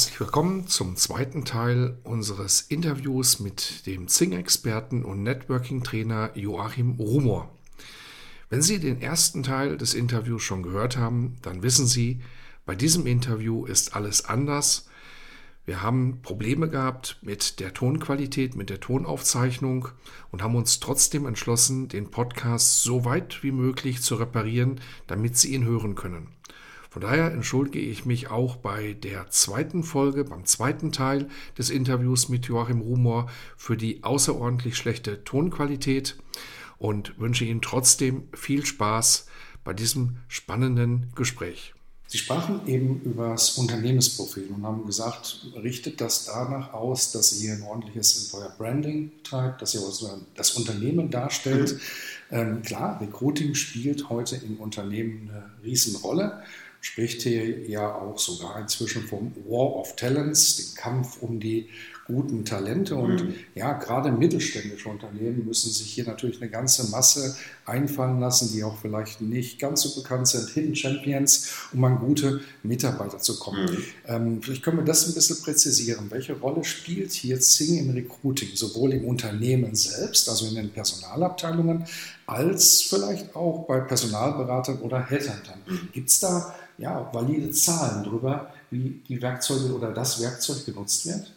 Herzlich willkommen zum zweiten Teil unseres Interviews mit dem Zing-Experten und Networking-Trainer Joachim Rumor. Wenn Sie den ersten Teil des Interviews schon gehört haben, dann wissen Sie, bei diesem Interview ist alles anders. Wir haben Probleme gehabt mit der Tonqualität, mit der Tonaufzeichnung und haben uns trotzdem entschlossen, den Podcast so weit wie möglich zu reparieren, damit Sie ihn hören können. Von daher entschuldige ich mich auch bei der zweiten Folge, beim zweiten Teil des Interviews mit Joachim Rumor für die außerordentlich schlechte Tonqualität und wünsche Ihnen trotzdem viel Spaß bei diesem spannenden Gespräch. Sie sprachen eben über das Unternehmensprofil und haben gesagt, richtet das danach aus, dass ihr ein ordentliches Employer Branding treibt, dass ihr das Unternehmen darstellt. Mhm. Ähm, klar, Recruiting spielt heute in Unternehmen eine Riesenrolle spricht hier ja auch sogar inzwischen vom War of Talents, den Kampf um die guten Talente. Und mhm. ja, gerade mittelständische Unternehmen müssen sich hier natürlich eine ganze Masse einfallen lassen, die auch vielleicht nicht ganz so bekannt sind, Hidden Champions, um an gute Mitarbeiter zu kommen. Mhm. Ähm, vielleicht können wir das ein bisschen präzisieren. Welche Rolle spielt hier Zing im Recruiting, sowohl im Unternehmen selbst, also in den Personalabteilungen, als vielleicht auch bei Personalberatern oder Headhuntern? Mhm. Gibt es da ja, valide Zahlen darüber, wie die Werkzeuge oder das Werkzeug genutzt wird?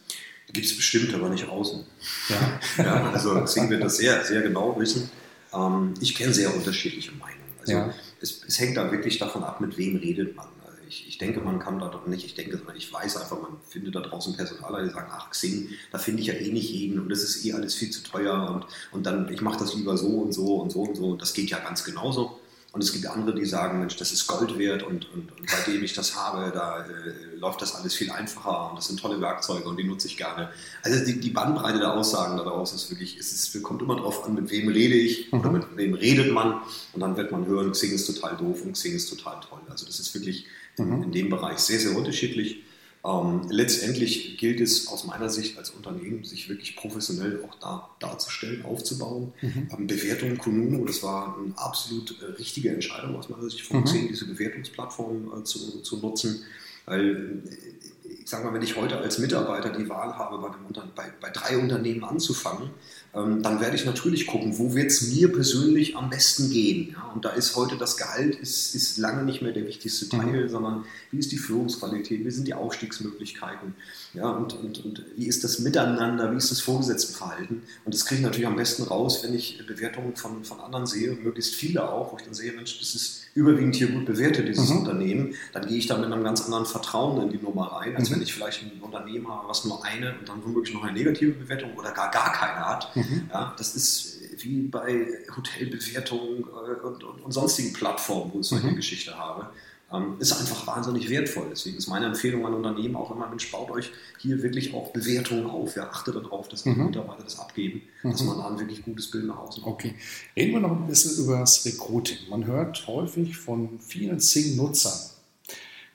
Gibt es bestimmt, aber nicht außen. Ja. ja also Xing wird das sehr, sehr genau wissen. Ähm, ich kenne sehr unterschiedliche Meinungen. Also ja. es, es, hängt da wirklich davon ab, mit wem redet man. Also ich, ich, denke, man kann da doch nicht, ich denke, sondern ich weiß einfach, man findet da draußen Personaler, die sagen, ach Xing, da finde ich ja eh nicht jeden und das ist eh alles viel zu teuer und, und dann, ich mache das lieber so und so und so und so. Und das geht ja ganz genauso. Und es gibt andere, die sagen, Mensch, das ist Gold wert und, und, und seitdem ich das habe, da äh, läuft das alles viel einfacher und das sind tolle Werkzeuge und die nutze ich gerne. Also die, die Bandbreite der Aussagen daraus ist wirklich, es ist, kommt immer darauf an, mit wem rede ich mhm. oder mit wem redet man und dann wird man hören, Xing ist total doof und Xing ist total toll. Also das ist wirklich mhm. in, in dem Bereich sehr, sehr unterschiedlich. Ähm, letztendlich gilt es aus meiner Sicht als Unternehmen, sich wirklich professionell auch da darzustellen, aufzubauen. Mhm. Ähm, Bewertung Konuno, das war eine absolut äh, richtige Entscheidung aus meiner Sicht von mhm. 10, diese Bewertungsplattform äh, zu, zu nutzen. Weil äh, ich sage mal, wenn ich heute als Mitarbeiter die Wahl habe, bei, bei, bei drei Unternehmen anzufangen, dann werde ich natürlich gucken, wo wird es mir persönlich am besten gehen. Ja? Und da ist heute das Gehalt ist, ist lange nicht mehr der wichtigste Teil, mhm. sondern wie ist die Führungsqualität, wie sind die Aufstiegsmöglichkeiten ja? und, und, und wie ist das Miteinander, wie ist das Vorgesetztenverhalten. Und das kriege ich natürlich am besten raus, wenn ich Bewertungen von, von anderen sehe, möglichst viele auch, wo ich dann sehe, Mensch, das ist überwiegend hier gut bewertet, dieses mhm. Unternehmen, dann gehe ich da mit einem ganz anderen Vertrauen in die Nummer rein, als mhm. wenn ich vielleicht ein Unternehmen habe, was nur eine und dann womöglich noch eine negative Bewertung oder gar, gar keine hat. Mhm. Ja, das ist wie bei Hotelbewertungen äh, und, und, und, sonstigen Plattformen, wo ich solche mhm. Geschichte habe. Ähm, ist einfach wahnsinnig wertvoll. Deswegen ist meine Empfehlung an Unternehmen auch immer, Mensch, baut euch hier wirklich auch Bewertungen auf. Ja, achtet darauf, dass die mhm. Mitarbeiter das abgeben, mhm. dass man da ein wirklich gutes Bild nach außen kommt. Okay. Reden wir noch ein bisschen über das Recruiting. Man hört häufig von vielen Sing-Nutzern,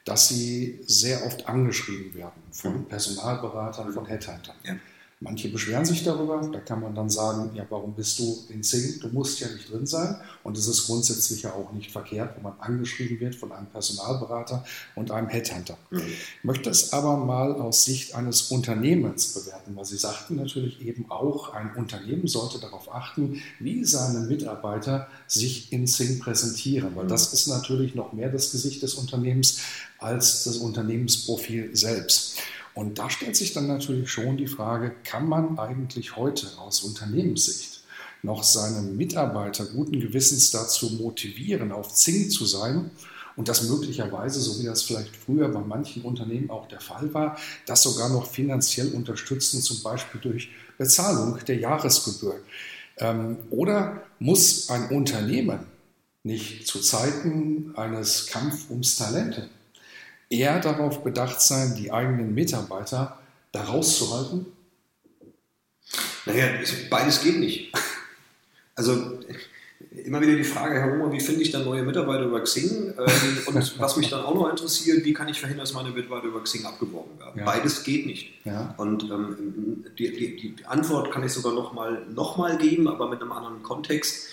dass sie sehr oft angeschrieben werden von mhm. Personalberatern, von Headhuntern. Ja. Manche beschweren sich darüber, da kann man dann sagen, ja, warum bist du in Zing? Du musst ja nicht drin sein. Und es ist grundsätzlich ja auch nicht verkehrt, wenn man angeschrieben wird von einem Personalberater und einem Headhunter. Mhm. Ich möchte es aber mal aus Sicht eines Unternehmens bewerten, weil Sie sagten natürlich eben auch, ein Unternehmen sollte darauf achten, wie seine Mitarbeiter sich in Zing präsentieren, weil mhm. das ist natürlich noch mehr das Gesicht des Unternehmens als das Unternehmensprofil selbst. Und da stellt sich dann natürlich schon die Frage, kann man eigentlich heute aus Unternehmenssicht noch seine Mitarbeiter guten Gewissens dazu motivieren, auf Zing zu sein und das möglicherweise, so wie das vielleicht früher bei manchen Unternehmen auch der Fall war, das sogar noch finanziell unterstützen, zum Beispiel durch Bezahlung der Jahresgebühr. Ähm, oder muss ein Unternehmen nicht zu Zeiten eines Kampf ums Talente eher darauf bedacht sein, die eigenen Mitarbeiter da rauszuhalten? Naja, beides geht nicht. Also immer wieder die Frage, Herr Homer, wie finde ich dann neue Mitarbeiter über Xing? Ähm, und was mich dann auch noch interessiert, wie kann ich verhindern, dass meine Mitarbeiter über Xing abgeworben werden? Ja. Beides geht nicht. Ja. Und ähm, die, die, die, Antwort kann ich sogar noch mal, noch mal geben, aber mit einem anderen Kontext.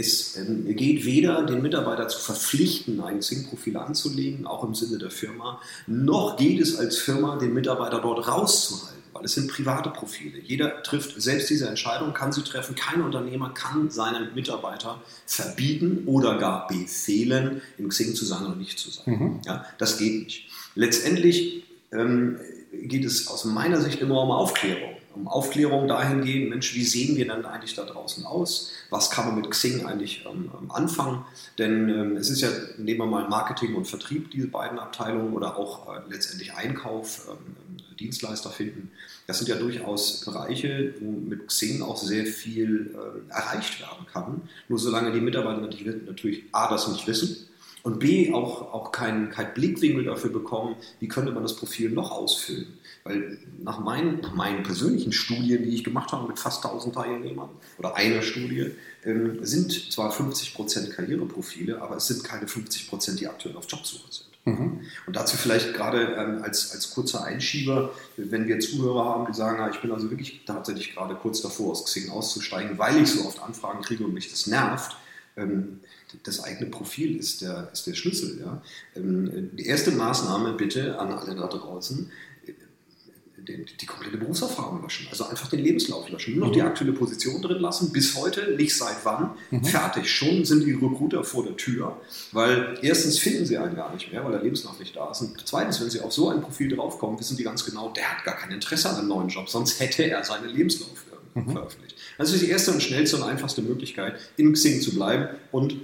Es ähm, geht weder den Mitarbeiter zu verpflichten, ein Xing-Profil anzulegen, auch im Sinne der Firma, noch geht es als Firma, den Mitarbeiter dort rauszuhalten weil es sind private Profile. Jeder trifft selbst diese Entscheidung, kann sie treffen. Kein Unternehmer kann seinen Mitarbeiter verbieten oder gar befehlen, im Xing zu sein oder nicht zu sein. Mhm. Ja, das geht nicht. Letztendlich ähm, geht es aus meiner Sicht immer um Aufklärung. Um Aufklärung dahingehend, Mensch, wie sehen wir denn eigentlich da draußen aus? Was kann man mit Xing eigentlich ähm, ähm anfangen? Denn ähm, es ist ja, nehmen wir mal Marketing und Vertrieb, diese beiden Abteilungen, oder auch äh, letztendlich Einkauf, ähm, Dienstleister finden. Das sind ja durchaus Bereiche, wo mit Xing auch sehr viel äh, erreicht werden kann. Nur solange die Mitarbeiter natürlich, natürlich A, das nicht wissen und B, auch, auch keinen kein Blickwinkel dafür bekommen, wie könnte man das Profil noch ausfüllen. Weil nach meinen, nach meinen persönlichen Studien, die ich gemacht habe mit fast 1000 Teilnehmern oder einer Studie, ähm, sind zwar 50% Karriereprofile, aber es sind keine 50%, die aktuell auf Jobsuche sind. Mhm. Und dazu vielleicht gerade ähm, als, als kurzer Einschieber, wenn wir Zuhörer haben, die sagen, ich bin also wirklich tatsächlich gerade kurz davor, aus Xing auszusteigen, weil ich so oft Anfragen kriege und mich das nervt. Ähm, das eigene Profil ist der, ist der Schlüssel. Ja? Ähm, die erste Maßnahme bitte an alle da draußen, die, die, komplette Berufserfahrung löschen. Also einfach den Lebenslauf löschen. Nur noch die mhm. aktuelle Position drin lassen, bis heute, nicht seit wann. Mhm. Fertig. Schon sind die Recruiter vor der Tür, weil erstens finden sie einen gar nicht mehr, weil der Lebenslauf nicht da ist. Und zweitens, wenn sie auf so ein Profil draufkommen, wissen die ganz genau, der hat gar kein Interesse an einem neuen Job, sonst hätte er seinen Lebenslauf mhm. veröffentlicht. Ist die erste und schnellste und einfachste Möglichkeit, in Xing zu bleiben und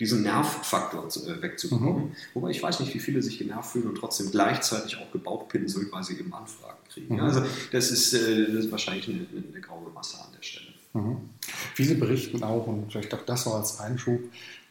diesen Nervfaktor äh, wegzubekommen. Mhm. Wobei ich weiß nicht, wie viele sich genervt fühlen und trotzdem gleichzeitig auch gebauchpinselt, weil sie eben Anfragen kriegen. Mhm. Also das ist, äh, das ist wahrscheinlich eine, eine, graue Masse an der Stelle. Mhm. Viele berichten auch, und vielleicht auch das noch als Einschub,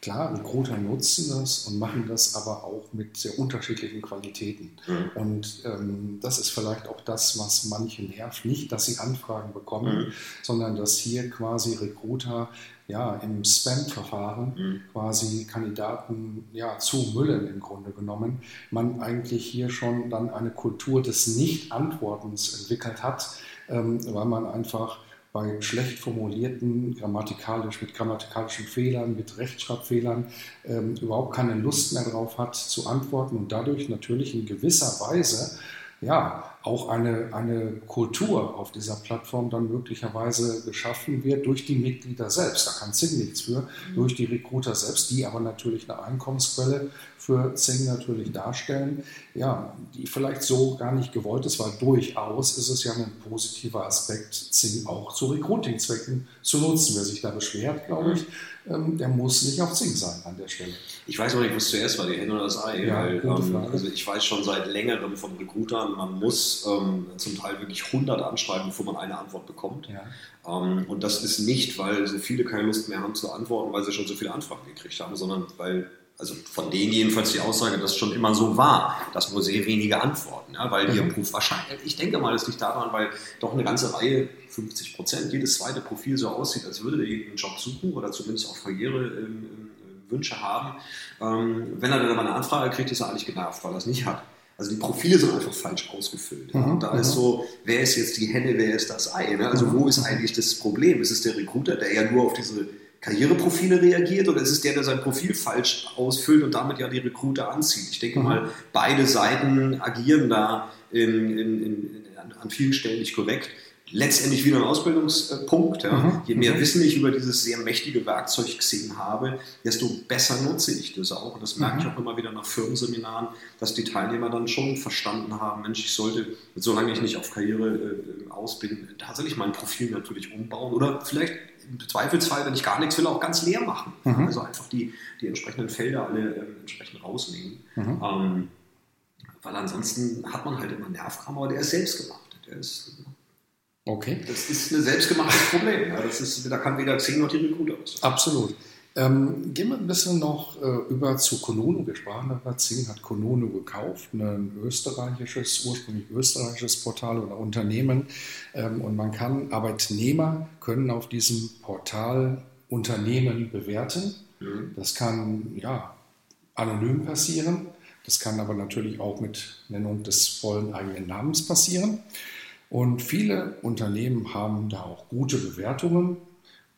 klar, Recruiter nutzen das und machen das aber auch mit sehr unterschiedlichen Qualitäten. Mhm. Und ähm, das ist vielleicht auch das, was manche nervt. Nicht, dass sie Anfragen bekommen, mhm. sondern dass hier quasi Recruiter ja, im Spam-Verfahren mhm. quasi Kandidaten ja, zu Müllen im Grunde genommen, man eigentlich hier schon dann eine Kultur des Nicht-Antwortens entwickelt hat, ähm, weil man einfach bei schlecht formulierten, grammatikalisch, mit grammatikalischen Fehlern, mit Rechtschreibfehlern ähm, überhaupt keine Lust mehr darauf hat zu antworten und dadurch natürlich in gewisser Weise ja, auch eine, eine Kultur auf dieser Plattform dann möglicherweise geschaffen wird durch die Mitglieder selbst. Da kann Zing nichts für, mhm. durch die Recruiter selbst, die aber natürlich eine Einkommensquelle für Zing natürlich darstellen, ja, die vielleicht so gar nicht gewollt ist, weil durchaus ist es ja ein positiver Aspekt, Zing auch zu Recruiting-Zwecken zu nutzen. Wer sich da beschwert, glaube ich, ähm, der muss nicht auf Zing sein an der Stelle. Ich weiß noch nicht, was zuerst war, die Henne oder das Ei. Ja, weil, ähm, also ich weiß schon seit längerem von Recruitern, man muss ähm, zum Teil wirklich 100 anschreiben, bevor man eine Antwort bekommt. Ja. Ähm, und das ist nicht, weil so viele keine Lust mehr haben zu antworten, weil sie schon so viele Anfragen gekriegt haben, sondern weil also von denen jedenfalls die Aussage, dass es schon immer so war, dass nur sehr wenige antworten, ja, weil mhm. ihr Beruf wahrscheinlich, ich denke mal, es liegt daran, weil doch eine ganze Reihe, 50 Prozent, jedes zweite Profil so aussieht, als würde er einen Job suchen oder zumindest auch Karrierewünsche ähm, haben. Ähm, wenn er dann aber eine Anfrage kriegt, ist er eigentlich genervt, weil er es nicht hat. Also die Profile sind einfach falsch ausgefüllt. Mhm, und da ist mhm. so, wer ist jetzt die Henne, wer ist das Ei? Ne? Also wo ist eigentlich das Problem? Ist es der Recruiter, der ja nur auf diese Karriereprofile reagiert oder ist es der, der sein Profil falsch ausfüllt und damit ja die Recruiter anzieht? Ich denke mhm. mal, beide Seiten agieren da in, in, in, an vielen Stellen nicht korrekt. Letztendlich wieder ein Ausbildungspunkt. Ja. Mhm. Je mehr mhm. Wissen ich über dieses sehr mächtige Werkzeug gesehen habe, desto besser nutze ich das auch. Und das merke mhm. ich auch immer wieder nach Firmenseminaren, dass die Teilnehmer dann schon verstanden haben, Mensch, ich sollte, solange ich nicht auf Karriere äh, aus bin, tatsächlich mein Profil natürlich umbauen oder vielleicht im Zweifelsfall, wenn ich gar nichts will, auch ganz leer machen. Mhm. Also einfach die, die entsprechenden Felder alle äh, entsprechend rausnehmen. Mhm. Ähm, weil ansonsten hat man halt immer Nervkram, aber der ist selbstgemacht. Der ist, okay. Das ist ein selbstgemachtes Problem. Ja, das ist, da kann weder Xing noch die Recruiter was. Absolut. Ähm, gehen wir ein bisschen noch äh, über zu Konono. Wir sprachen darüber, Zing hat Konono gekauft, ein österreichisches, ursprünglich österreichisches Portal oder Unternehmen. Ähm, und man kann, Arbeitnehmer können auf diesem Portal Unternehmen bewerten. Mhm. Das kann ja anonym passieren. Das kann aber natürlich auch mit Nennung des vollen eigenen Namens passieren. Und viele Unternehmen haben da auch gute Bewertungen.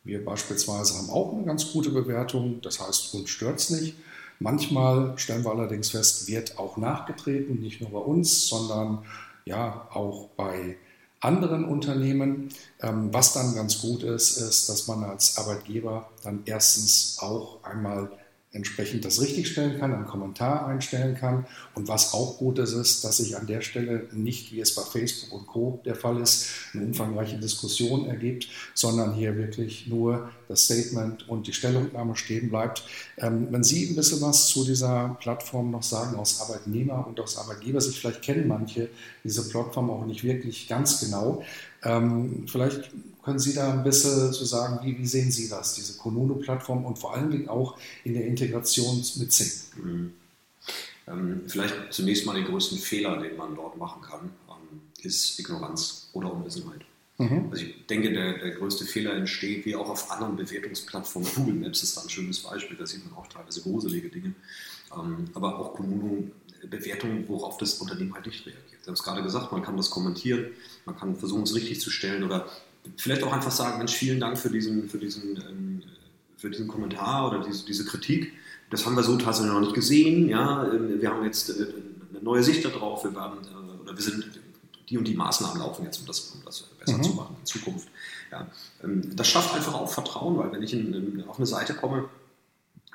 Wir beispielsweise haben auch eine ganz gute Bewertung, das heißt, uns stört es nicht. Manchmal stellen wir allerdings fest, wird auch nachgetreten, nicht nur bei uns, sondern ja auch bei anderen Unternehmen. Ähm, was dann ganz gut ist, ist, dass man als Arbeitgeber dann erstens auch einmal entsprechend das richtigstellen kann, einen Kommentar einstellen kann. Und was auch gut ist, ist, dass sich an der Stelle nicht, wie es bei Facebook und Co. der Fall ist, eine umfangreiche Diskussion ergibt, sondern hier wirklich nur das Statement und die Stellungnahme stehen bleibt. Ähm, wenn Sie ein bisschen was zu dieser Plattform noch sagen, aus Arbeitnehmer und aus Arbeitgebersicht, vielleicht kennen manche diese Plattform auch nicht wirklich ganz genau. Ähm, vielleicht können Sie da ein bisschen so sagen, wie, wie sehen Sie das, diese Konuno-Plattform und vor allen Dingen auch in der Integration mit Zing? Mhm. Ähm, vielleicht zunächst mal den größten Fehler, den man dort machen kann, ähm, ist Ignoranz oder Unwissenheit. Mhm. Also ich denke, der, der, größte Fehler entsteht, wie auch auf anderen Bewertungsplattformen. Google Maps ist da ein schönes Beispiel, da sieht man auch teilweise gruselige Dinge. Ähm, aber auch Kommunen Bewertungen, worauf das Unternehmen halt nicht reagiert. Sie haben es gerade gesagt, man kann das kommentieren, man kann versuchen, es richtig zu stellen oder vielleicht auch einfach sagen, Mensch, vielen Dank für diesen, für diesen, ähm, für diesen Kommentar oder diese, diese Kritik. Das haben wir so tatsächlich noch nicht gesehen. Ja, ähm, wir haben jetzt äh, eine neue Sicht darauf. Wir werden, äh, oder wir sind, die und die Maßnahmen laufen jetzt, um das, um das besser mhm. zu machen in Zukunft. Ja, ähm, das schafft einfach auch Vertrauen, weil wenn ich in, in, auf eine Seite komme,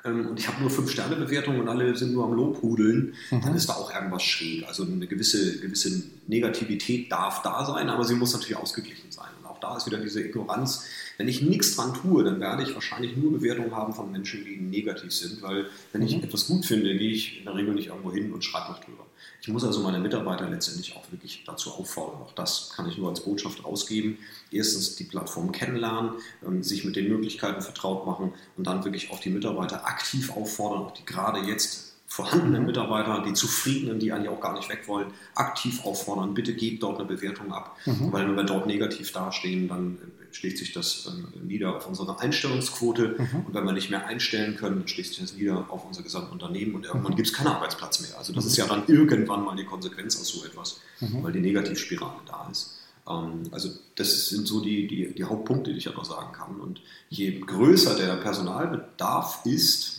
und ich habe nur fünf Sterne Bewertungen und alle sind nur am Lobhudeln, mhm. dann ist da auch irgendwas schräg. Also eine gewisse, gewisse Negativität darf da sein, aber sie muss natürlich ausgeglichen sein da ist wieder diese Ignoranz. Wenn ich nichts dran tue, dann werde ich wahrscheinlich nur Bewertungen haben von Menschen, die negativ sind, weil wenn ich mhm. etwas gut finde, gehe ich in der Regel nicht irgendwo hin und schreibe noch drüber. Ich muss also meine Mitarbeiter letztendlich auch wirklich dazu auffordern. Auch das kann ich nur als Botschaft rausgeben. Erstens die Plattform kennenlernen, ähm, sich mit den Möglichkeiten vertraut machen und dann wirklich auch die Mitarbeiter aktiv auffordern, auch die gerade jetzt vorhandenen Mitarbeiter, die zufriedenen, die eigentlich auch gar nicht weg wollen, aktiv auffordern, bitte gebt dort eine Bewertung ab. Mhm. Weil wenn wir dort negativ dastehen, dann schlägt sich das äh, nieder auf unsere Einstellungsquote. Mhm. Und wenn wir nicht mehr einstellen können, dann schlägt sich das nieder auf unser gesamtes Unternehmen und irgendwann mhm. gibt es keinen Arbeitsplatz mehr. Also das mhm. ist ja dann irgendwann mal die Konsequenz aus so etwas, mhm. weil die Negativspirale da ist. Ähm, also das sind so die, die, die Hauptpunkte, die ich aber sagen kann. Und je größer der Personalbedarf ist,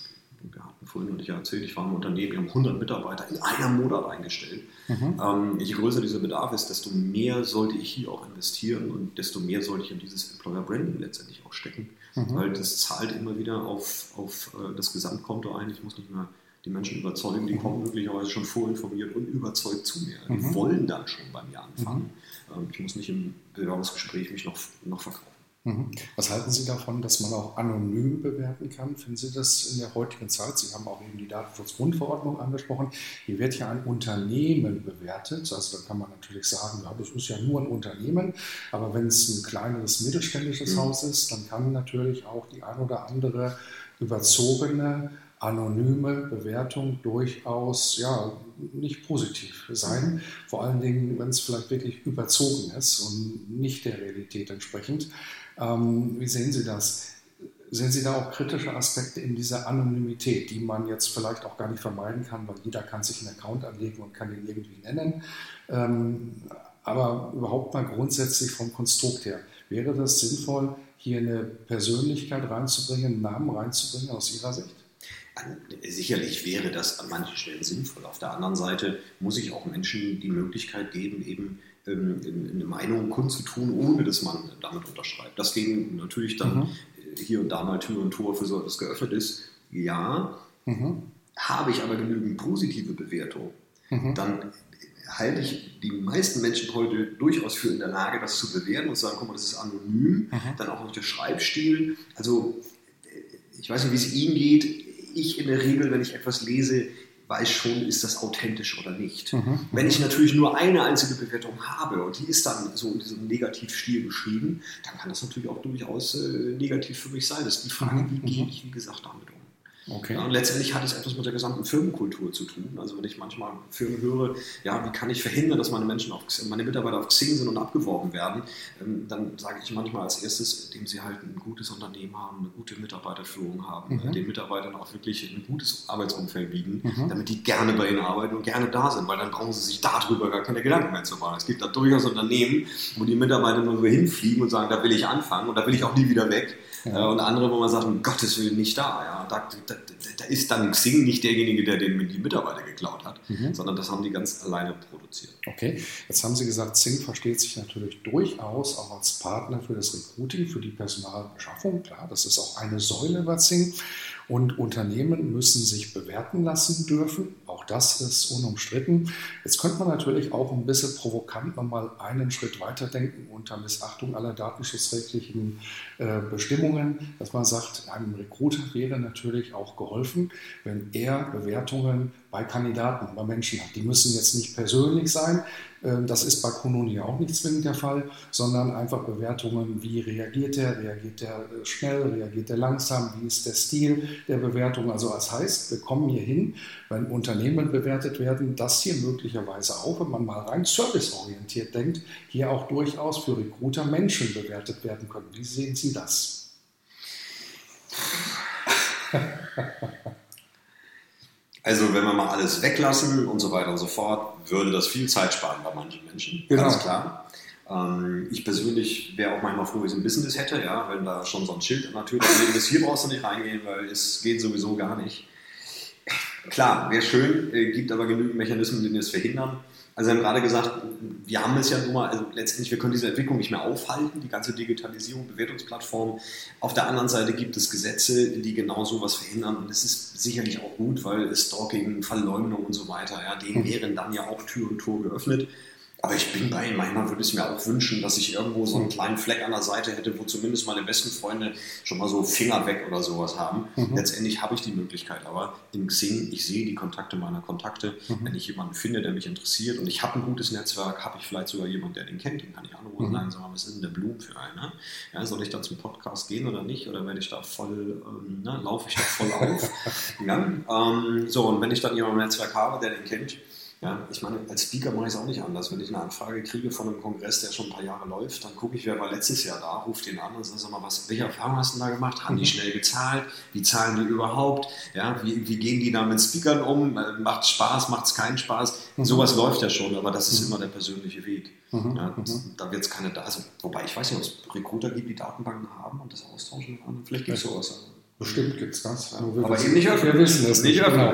vorhin und ich erzählt, ich war im Unternehmen, wir haben 100 Mitarbeiter in einem Monat eingestellt. Mhm. Ähm, je größer dieser Bedarf ist, desto mehr sollte ich hier auch investieren und desto mehr sollte ich in dieses Employer Branding letztendlich auch stecken, mhm. weil das zahlt immer wieder auf, auf äh, das Gesamtkonto ein. Ich muss nicht mehr die Menschen überzeugen, die mhm. kommen möglicherweise schon vorinformiert und überzeugt zu mir. Die mhm. wollen dann schon bei mir anfangen. Mhm. Ähm, ich muss nicht im Bewerbungsgespräch mich noch, noch verkaufen. Mhm. Was halten Sie davon, dass man auch anonym bewerten kann? Finden Sie das in der heutigen Zeit? Sie haben auch eben die Datenschutzgrundverordnung angesprochen. Hier wird ja ein Unternehmen bewertet. Also da kann man natürlich sagen, ja, das ist ja nur ein Unternehmen. Aber wenn es ein kleineres mittelständisches mhm. Haus ist, dann kann natürlich auch die ein oder andere überzogene anonyme Bewertung durchaus ja, nicht positiv sein. Mhm. Vor allen Dingen, wenn es vielleicht wirklich überzogen ist und nicht der Realität entsprechend. Ähm, wie sehen Sie das? Sehen Sie da auch kritische Aspekte in dieser Anonymität, die man jetzt vielleicht auch gar nicht vermeiden kann, weil jeder kann sich einen Account anlegen und kann ihn irgendwie nennen. Ähm, aber überhaupt mal grundsätzlich vom Konstrukt her, wäre das sinnvoll, hier eine Persönlichkeit reinzubringen, einen Namen reinzubringen aus Ihrer Sicht? Sicherlich wäre das an manchen Stellen sinnvoll. Auf der anderen Seite muss ich auch Menschen die Möglichkeit geben, eben ähm, eine Meinung kundzutun, ohne dass man damit unterschreibt. Das ging natürlich dann mhm. hier und da mal Tür und Tor für so etwas geöffnet ist. Ja, mhm. habe ich aber genügend positive Bewertungen, mhm. dann halte ich die meisten Menschen heute durchaus für in der Lage, das zu bewerten und zu sagen, guck mal, das ist anonym, mhm. dann auch noch der Schreibstil. Also ich weiß nicht, wie es Ihnen geht. Ich in der Regel, wenn ich etwas lese, weiß schon, ist das authentisch oder nicht. Mhm. Wenn ich natürlich nur eine einzige Bewertung habe und die ist dann so in diesem Negativstil beschrieben, dann kann das natürlich auch durchaus äh, negativ für mich sein. Das ist die Frage, wie gehe ich, wie gesagt, damit um. Okay. Ja, und letztendlich hat es etwas mit der gesamten Firmenkultur zu tun. Also wenn ich manchmal Firmen höre, ja, wie kann ich verhindern, dass meine Menschen auf, meine Mitarbeiter auf Xing sind und abgeworben werden, ähm, dann sage ich manchmal als erstes, indem sie halt ein gutes Unternehmen haben, eine gute Mitarbeiterführung haben, mhm. den Mitarbeitern auch wirklich ein gutes Arbeitsumfeld bieten, mhm. damit die gerne bei ihnen arbeiten und gerne da sind, weil dann brauchen sie sich darüber gar keine Gedanken mehr zu machen. Es gibt da durchaus Unternehmen, wo die Mitarbeiter nur so hinfliegen und sagen, da will ich anfangen und da will ich auch nie wieder weg. Ja. Äh, und andere, wo man sagt, um Gottes Willen nicht da. Ja. Da, da, da ist dann Xing nicht derjenige, der den die Mitarbeiter geklaut hat, mhm. sondern das haben die ganz alleine produziert. Okay, jetzt haben Sie gesagt, Xing versteht sich natürlich durchaus auch als Partner für das Recruiting, für die Personalbeschaffung. Klar, das ist auch eine Säule bei Xing. Und Unternehmen müssen sich bewerten lassen dürfen. Auch das ist unumstritten. Jetzt könnte man natürlich auch ein bisschen provokant nochmal einen Schritt weiter denken unter Missachtung aller datenschutzrechtlichen äh, Bestimmungen, dass man sagt, einem Recruiter wäre natürlich auch geholfen, wenn er Bewertungen bei Kandidaten, bei Menschen hat. Die müssen jetzt nicht persönlich sein, ähm, das ist bei Kununi auch nicht zwingend der Fall, sondern einfach Bewertungen, wie reagiert er, reagiert er äh, schnell, reagiert er langsam, wie ist der Stil der Bewertung. Also das heißt, wir kommen hier hin, wenn Unternehmen bewertet werden, dass hier möglicherweise auch, wenn man mal rein serviceorientiert denkt, hier auch durchaus für Recruiter Menschen bewertet werden können. Wie sehen Sie das? Also wenn wir mal alles weglassen und so weiter und so fort, würde das viel Zeit sparen bei manchen Menschen. Genau. Ganz klar. Ähm, ich persönlich wäre auch manchmal froh, wenn ich ein Business hätte, ja, wenn da schon so ein Schild an der Tür ist, hier brauchst du nicht reingehen, weil es geht sowieso gar nicht. Klar, wäre schön, äh, gibt aber genügend Mechanismen, die das verhindern. Also wir haben gerade gesagt, wir haben es ja nun mal, also letztendlich, wir können diese Entwicklung nicht mehr aufhalten, die ganze Digitalisierung, Bewertungsplattform. Auf der anderen Seite gibt es Gesetze, die genau sowas verhindern und das ist sicherlich auch gut, weil Stalking, Verleumdung und so weiter, ja, denen mhm. wären dann ja auch Tür und Tor geöffnet. Aber ich bin bei Ihnen. Manchmal würde ich mir auch wünschen, dass ich irgendwo so einen kleinen Fleck an der Seite hätte, wo zumindest meine besten Freunde schon mal so Finger weg oder sowas haben. Mhm. Letztendlich habe ich die Möglichkeit. Aber im Xing, ich sehe die Kontakte meiner Kontakte. Mhm. Wenn ich jemanden finde, der mich interessiert und ich habe ein gutes Netzwerk, habe ich vielleicht sogar jemanden, der den kennt, den kann ich anrufen und mhm. sagen, was ist denn der Blumen für einen? Ja, soll ich da zum Podcast gehen oder nicht? Oder werde ich da voll, ähm, ne, laufe ich da voll auf? ja? ähm, so, und wenn ich dann jemanden im Netzwerk habe, der den kennt, ja, ich meine, als Speaker mache ich es auch nicht anders. Wenn ich eine Anfrage kriege von einem Kongress, der schon ein paar Jahre läuft, dann gucke ich, wer war letztes Jahr da, ruft den an und sage mal, was, welche Erfahrungen hast du da gemacht? Haben die mhm. schnell gezahlt? Wie zahlen die überhaupt? Ja, wie, wie gehen die da mit Speakern um? Macht es Spaß? Macht es keinen Spaß? Mhm. Sowas läuft ja schon, aber das ist mhm. immer der persönliche Weg. Mhm. Ja, da wird es keine, also, wobei ich weiß nicht, ob es Recruiter gibt, die Datenbanken haben und das austauschen. Vielleicht gibt es sowas. Also. Bestimmt gibt es das. Ja, aber eben nicht öffentlich. Wir wissen es nicht. Genau.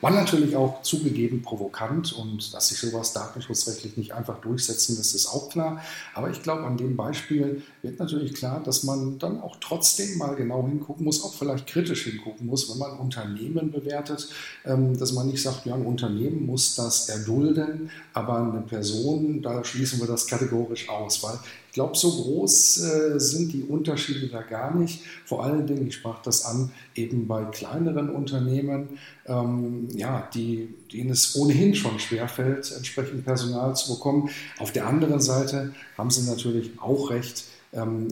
War natürlich auch zugegeben provokant und dass sich sowas datenschutzrechtlich nicht einfach durchsetzen lässt, ist auch klar. Aber ich glaube, an dem Beispiel wird natürlich klar, dass man dann auch trotzdem mal genau hingucken muss, auch vielleicht kritisch hingucken muss, wenn man Unternehmen bewertet, ähm, dass man nicht sagt, ja, ein Unternehmen muss das erdulden, aber eine Person, da schließen wir das kategorisch aus, weil glaube, so groß äh, sind die Unterschiede da gar nicht. Vor allen Dingen, ich sprach das an, eben bei kleineren Unternehmen, ähm, ja, die, denen es ohnehin schon schwerfällt, entsprechend Personal zu bekommen. Auf der anderen Seite haben sie natürlich auch recht, ähm,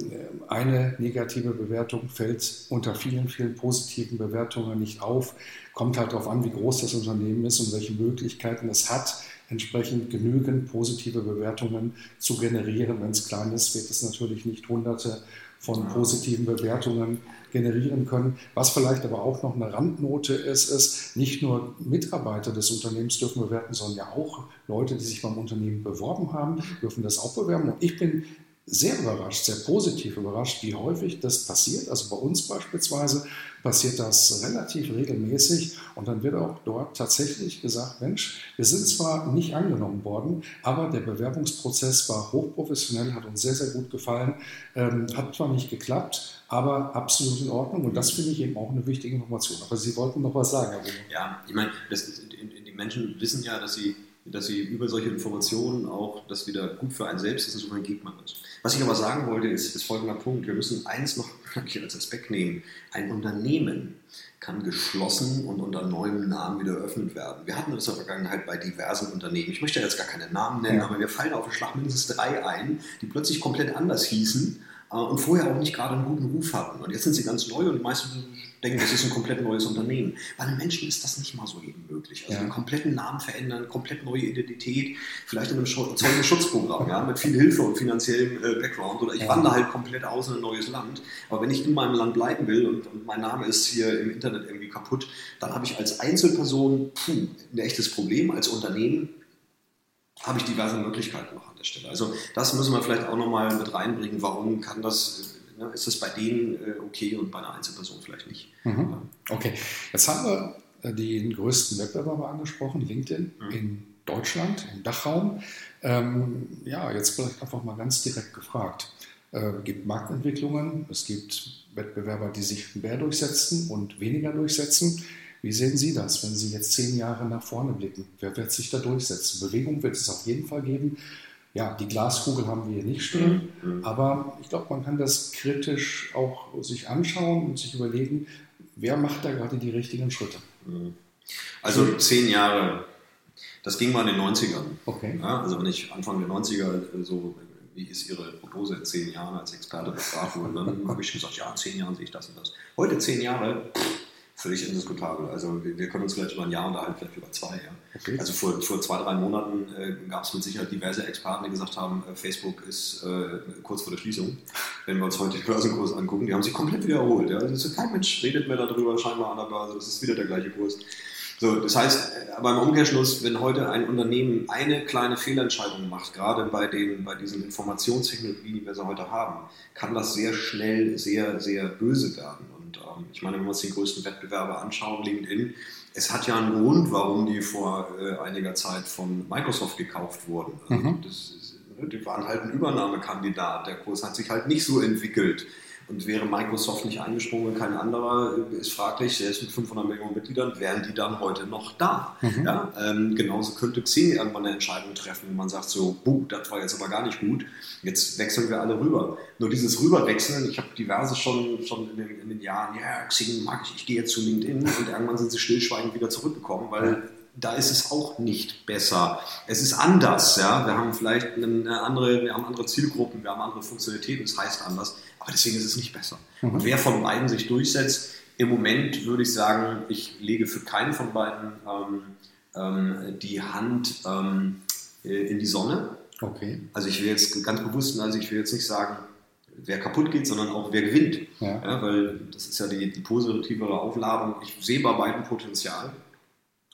eine negative Bewertung fällt unter vielen, vielen positiven Bewertungen nicht auf. Kommt halt darauf an, wie groß das Unternehmen ist und welche Möglichkeiten es hat, entsprechend genügend positive Bewertungen zu generieren. Wenn es klein ist, wird es natürlich nicht hunderte von positiven Bewertungen generieren können. Was vielleicht aber auch noch eine Randnote ist, ist, nicht nur Mitarbeiter des Unternehmens dürfen bewerten, sondern ja auch Leute, die sich beim Unternehmen beworben haben, dürfen das auch bewerben. Und ich bin sehr überrascht, sehr positiv überrascht, wie häufig das passiert. Also bei uns beispielsweise passiert das relativ regelmäßig und dann wird auch dort tatsächlich gesagt, Mensch, wir sind zwar nicht angenommen worden, aber der Bewerbungsprozess war hochprofessionell, hat uns sehr, sehr gut gefallen, ähm, hat zwar nicht geklappt, aber absolut in Ordnung und das finde ich eben auch eine wichtige Information. Aber Sie wollten noch was sagen, Herr Ja, ich meine, die Menschen wissen ja, dass sie dass sie über solche Informationen auch das wieder gut für einen selbst ist, insofern geht man das. Was ich aber sagen wollte, ist, ist folgender Punkt. Wir müssen eins noch als Aspekt nehmen. Ein Unternehmen kann geschlossen und unter neuem Namen wieder eröffnet werden. Wir hatten das in der Vergangenheit bei diversen Unternehmen. Ich möchte jetzt gar keine Namen nennen, ja. aber wir fallen auf den Schlag mindestens drei ein, die plötzlich komplett anders hießen und vorher auch nicht gerade einen guten Ruf hatten. Und jetzt sind sie ganz neu und die meisten denken, das ist ein komplett neues Unternehmen. Bei einem Menschen ist das nicht mal so eben möglich. Also ja. einen kompletten Namen verändern, komplett neue Identität, vielleicht in einem Zeugenschutzprogramm, ja, mit viel Hilfe und finanziellem äh, Background. Oder ich ja. wandere halt komplett aus in ein neues Land. Aber wenn ich in meinem Land bleiben will und, und mein Name ist hier im Internet irgendwie kaputt, dann habe ich als Einzelperson puh, ein echtes Problem. Als Unternehmen habe ich diverse Möglichkeiten noch an der Stelle. Also das müssen wir vielleicht auch nochmal mit reinbringen. Warum kann das Ne, ist das bei denen äh, okay und bei einer Einzelperson vielleicht nicht. Mhm. Okay, jetzt haben wir äh, den größten Wettbewerber angesprochen, LinkedIn mhm. in Deutschland, im Dachraum. Ähm, ja, jetzt vielleicht einfach mal ganz direkt gefragt. Äh, gibt Marktentwicklungen, es gibt Wettbewerber, die sich mehr durchsetzen und weniger durchsetzen. Wie sehen Sie das, wenn Sie jetzt zehn Jahre nach vorne blicken? Wer wird sich da durchsetzen? Bewegung wird es auf jeden Fall geben ja, die Glaskugel haben wir hier nicht stehen, mhm. aber ich glaube, man kann das kritisch auch sich anschauen und sich überlegen, wer macht da gerade die richtigen Schritte. Mhm. Also zehn Jahre, das ging mal in den 90ern. Okay. Ja, also wenn ich Anfang der 90er so, wie ist Ihre Prognose in zehn Jahren als Experte befragt wurde, dann habe ich gesagt, ja, in zehn Jahren sehe ich das und das. Heute zehn Jahre, pff, völlig indiskutabel. Also wir, können uns vielleicht über ein Jahr unterhalten, vielleicht über zwei. Ja. Okay. Also vor, vor zwei, drei Monaten äh, gab es mit Sicherheit diverse Experten, die gesagt haben, äh, Facebook ist äh, kurz vor der Schließung. Wenn wir uns heute den Börsenkurs angucken, die haben sich komplett wieder erholt. Ja. Also kein Mensch redet mehr darüber, scheinbar an der Börse. Das ist wieder der gleiche Kurs. So, das heißt, äh, aber im Umkehrschluss, wenn heute ein Unternehmen eine kleine Fehlentscheidung macht, gerade bei, den, bei diesen Informationstechnologien, die wir so heute haben, kann das sehr schnell sehr, sehr böse werden. Ähm, ich meine, wenn wir uns den größten Wettbewerber anschauen, LinkedIn, es hat ja einen Grund, warum die vor äh, einiger Zeit von Microsoft gekauft wurden. Also mhm. das, ne, die waren halt ein Übernahmekandidat. Der Kurs hat sich halt nicht so entwickelt. Und wäre Microsoft nicht eingesprungen, kein anderer, ist fraglich, selbst mit 500 Millionen Mitgliedern, wären die dann heute noch da? Mhm. Ja, ähm, genauso könnte Xing irgendwann eine Entscheidung treffen, wenn man sagt so, buh, das war jetzt aber gar nicht gut, jetzt wechseln wir alle rüber. Nur dieses Rüberwechseln, ich habe diverse schon, schon in den, in, den, Jahren, ja, Xing mag ich, ich gehe jetzt zu LinkedIn und irgendwann sind sie stillschweigend wieder zurückgekommen, weil da ist es auch nicht besser. Es ist anders, ja. Wir haben vielleicht eine andere, wir haben andere Zielgruppen, wir haben andere Funktionalitäten, es heißt anders, aber deswegen ist es nicht besser. Mhm. Und wer von beiden sich durchsetzt, im Moment würde ich sagen, ich lege für keinen von beiden ähm, ähm, die Hand ähm, äh, in die Sonne. Okay. Also ich will jetzt ganz bewusst, also ich will jetzt nicht sagen, wer kaputt geht, sondern auch wer gewinnt. Ja. Ja, weil das ist ja die, die positivere Aufladung. Ich sehe bei beiden Potenzial.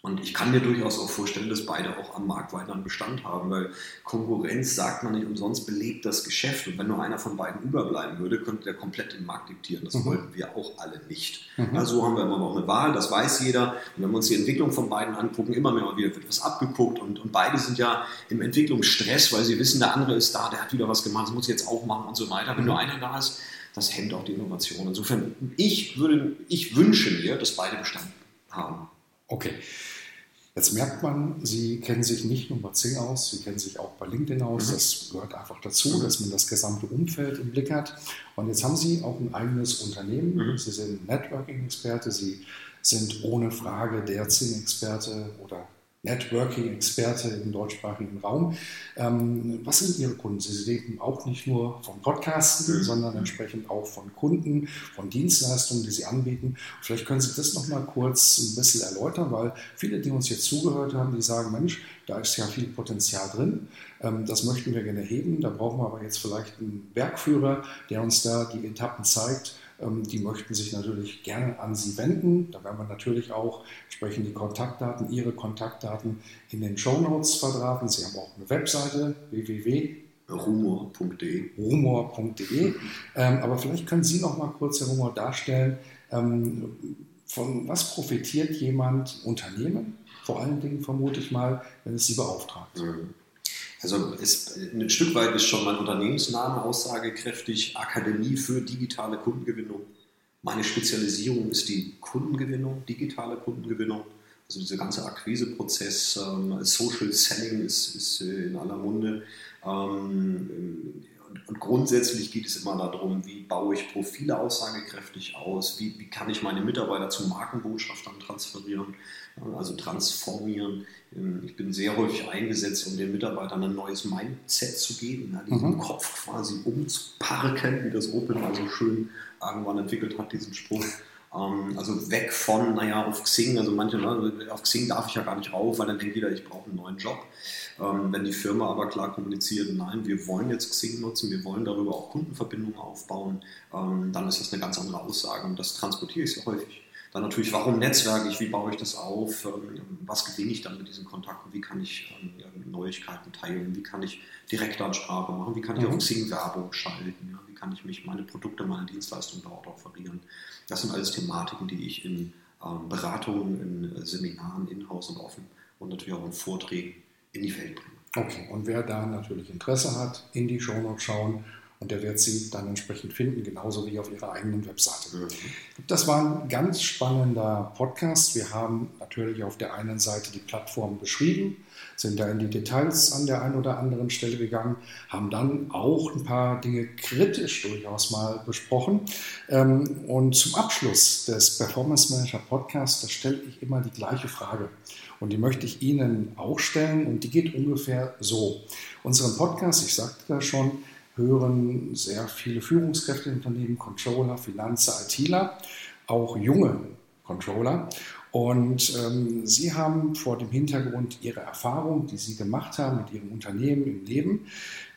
Und ich kann mir durchaus auch vorstellen, dass beide auch am Markt weiter einen Bestand haben, weil Konkurrenz, sagt man nicht umsonst, belebt das Geschäft. Und wenn nur einer von beiden überbleiben würde, könnte der komplett den Markt diktieren. Das mhm. wollten wir auch alle nicht. Mhm. Ja, so haben wir immer noch eine Wahl, das weiß jeder. Und wenn wir uns die Entwicklung von beiden angucken, immer mehr wieder wird was abgeguckt. Und, und beide sind ja im Entwicklungsstress, weil sie wissen, der andere ist da, der hat wieder was gemacht, das muss ich jetzt auch machen und so weiter. Wenn mhm. nur einer da ist, das hemmt auch die Innovation. Insofern, ich, würde, ich wünsche mir, dass beide Bestand haben. Okay. Jetzt merkt man, Sie kennen sich nicht nur bei Zing aus, Sie kennen sich auch bei LinkedIn aus. Mhm. Das gehört einfach dazu, dass man das gesamte Umfeld im Blick hat. Und jetzt haben Sie auch ein eigenes Unternehmen. Mhm. Sie sind Networking-Experte. Sie sind ohne Frage der Zing-Experte oder Networking-Experte im deutschsprachigen Raum. Ähm, was sind Ihre Kunden? Sie leben auch nicht nur vom Podcasten, mhm. sondern entsprechend auch von Kunden, von Dienstleistungen, die Sie anbieten. Vielleicht können Sie das noch mal kurz ein bisschen erläutern, weil viele, die uns jetzt zugehört haben, die sagen, Mensch, da ist ja viel Potenzial drin. Ähm, das möchten wir gerne heben. Da brauchen wir aber jetzt vielleicht einen Bergführer, der uns da die Etappen zeigt die möchten sich natürlich gerne an Sie wenden. Da werden wir natürlich auch entsprechend die Kontaktdaten, Ihre Kontaktdaten in den Show Notes verdrahten. Sie haben auch eine Webseite www.rumor.de. Rumor.de. Ähm, aber vielleicht können Sie noch mal kurz, Herr Rumor, darstellen, ähm, von was profitiert jemand, Unternehmen, vor allen Dingen vermute ich mal, wenn es Sie beauftragt. Mhm. Also ist, ein Stück weit ist schon mein Unternehmensname aussagekräftig, Akademie für digitale Kundengewinnung. Meine Spezialisierung ist die Kundengewinnung, digitale Kundengewinnung. Also dieser ganze Akquiseprozess, ähm, Social Selling ist, ist in aller Munde. Ähm, und grundsätzlich geht es immer darum, wie baue ich Profile aussagekräftig aus, wie, wie kann ich meine Mitarbeiter zu Markenbotschaftern transferieren, also transformieren. Ähm, ich bin sehr häufig eingesetzt, um den Mitarbeitern ein neues Mindset zu geben, ja, diesen mhm. Kopf quasi umzuparken, wie das Open also schön irgendwann entwickelt hat, diesen Spruch. Ähm, also weg von, naja, auf Xing, also manche, ne, auf Xing darf ich ja gar nicht rauf, weil dann denkt jeder, ich brauche einen neuen Job. Ähm, wenn die Firma aber klar kommuniziert, nein, wir wollen jetzt Xing nutzen, wir wollen darüber auch Kundenverbindungen aufbauen, ähm, dann ist das eine ganz andere Aussage und das transportiere ich sehr häufig. Dann natürlich, warum netzwerke ich, wie baue ich das auf, was gewinne ich dann mit diesen Kontakten, wie kann ich Neuigkeiten teilen, wie kann ich Direktansprache machen, wie kann ich mhm. auf Xing Werbung schalten, kann ich mich meine Produkte, meine Dienstleistungen dort offerieren. Das sind alles Thematiken, die ich in ähm, Beratungen, in Seminaren, in-house und offen und natürlich auch in Vorträgen in die Welt bringe. Okay, und wer da natürlich Interesse hat, in die Shownotes schauen und der wird sie dann entsprechend finden, genauso wie auf ihrer eigenen Webseite. Mhm. Das war ein ganz spannender Podcast. Wir haben natürlich auf der einen Seite die Plattform beschrieben, sind da in die Details an der einen oder anderen Stelle gegangen, haben dann auch ein paar Dinge kritisch durchaus mal besprochen. Ähm, und zum Abschluss des Performance Manager Podcasts, da stelle ich immer die gleiche Frage. Und die möchte ich Ihnen auch stellen und die geht ungefähr so. Unseren Podcast, ich sagte das schon, hören sehr viele Führungskräfte in Unternehmen, Controller, Finanzer, ITler, auch junge Controller. Und ähm, Sie haben vor dem Hintergrund Ihrer Erfahrung, die Sie gemacht haben mit Ihrem Unternehmen im Leben,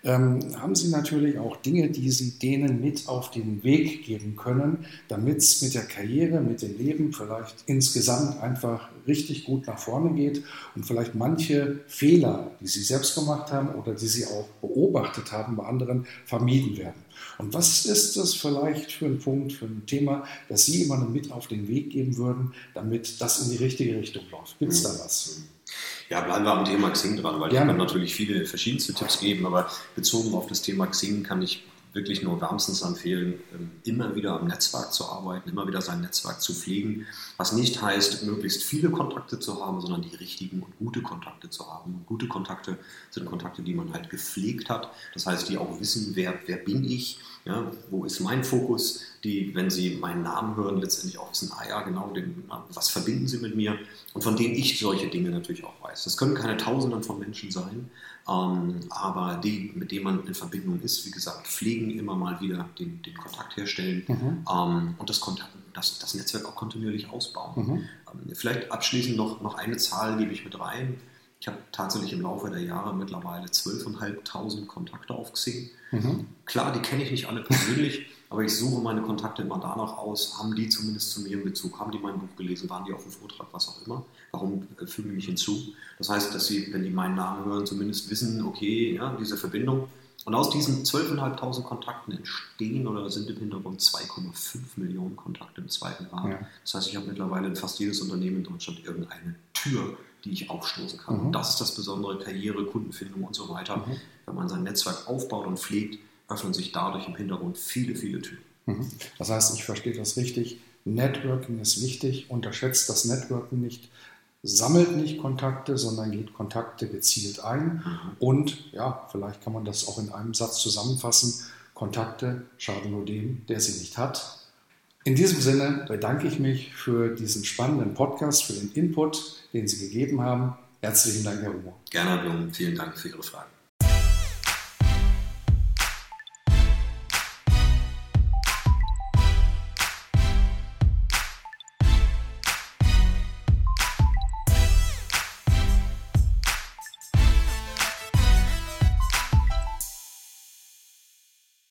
ähm, haben Sie natürlich auch Dinge, die Sie denen mit auf den Weg geben können, damit es mit der Karriere, mit dem Leben vielleicht insgesamt einfach richtig gut nach vorne geht und vielleicht manche Fehler, die Sie selbst gemacht haben oder die Sie auch beobachtet haben bei anderen, vermieden werden. Und was ist das vielleicht für ein Punkt, für ein Thema, das Sie jemandem mit auf den Weg geben würden, damit das in die richtige Richtung läuft? Gibt es da was? Ja, bleiben wir am Thema Xing dran, weil Gerne. ich kann natürlich viele verschiedenste Tipps geben, aber bezogen auf das Thema Xing kann ich wirklich nur wärmstens empfehlen, ähm, immer wieder am Netzwerk zu arbeiten, immer wieder sein Netzwerk zu pflegen, was nicht heißt, möglichst viele Kontakte zu haben, sondern die richtigen und gute Kontakte zu haben. Und gute Kontakte sind Kontakte, die man halt gepflegt hat, das heißt, die auch wissen, wer, wer bin ich, ja, wo ist mein Fokus, die, wenn sie meinen Namen hören, letztendlich auch wissen, ah ja, genau, den, was verbinden sie mit mir und von denen ich solche Dinge natürlich auch weiß. Das können keine Tausenden von Menschen sein, ähm, aber die, mit denen man in Verbindung ist, wie gesagt, pflegen immer mal wieder den, den Kontakt herstellen mhm. ähm, und das, das, das, Netzwerk auch kontinuierlich ausbauen. Mhm. Ähm, vielleicht abschließend noch, noch eine Zahl gebe ich mit rein. Ich habe tatsächlich im Laufe der Jahre mittlerweile 12.500 Kontakte auf Xing. Mhm. Klar, die kenne ich nicht alle persönlich, aber ich suche meine Kontakte immer danach aus, haben die zumindest zu mir in Bezug, haben die mein Buch gelesen, waren die auf dem Vortrag, was auch immer. Warum äh, fügen die mich hinzu? Das heißt, dass sie, wenn die meinen Namen hören, zumindest wissen, okay, ja, diese Verbindung. Und aus diesen 12.500 Kontakten entstehen oder sind im Hintergrund 2,5 Millionen Kontakte im zweiten Jahr. Ja. Das heißt, ich habe mittlerweile in fast jedes Unternehmen in Deutschland irgendeine Tür die ich aufstoßen kann. Mhm. Und das ist das Besondere, Karriere, Kundenfindung und so weiter. Mhm. Wenn man sein Netzwerk aufbaut und pflegt, öffnen sich dadurch im Hintergrund viele, viele Türen. Mhm. Das heißt, ich verstehe das richtig. Networking ist wichtig, unterschätzt das Networking nicht, sammelt nicht Kontakte, sondern geht Kontakte gezielt ein. Mhm. Und ja, vielleicht kann man das auch in einem Satz zusammenfassen. Kontakte schaden nur dem, der sie nicht hat. In diesem Sinne bedanke ich mich für diesen spannenden Podcast, für den Input, den Sie gegeben haben. Herzlichen Dank, Herr Humor. Gerne, Blum. Vielen Dank für Ihre Fragen.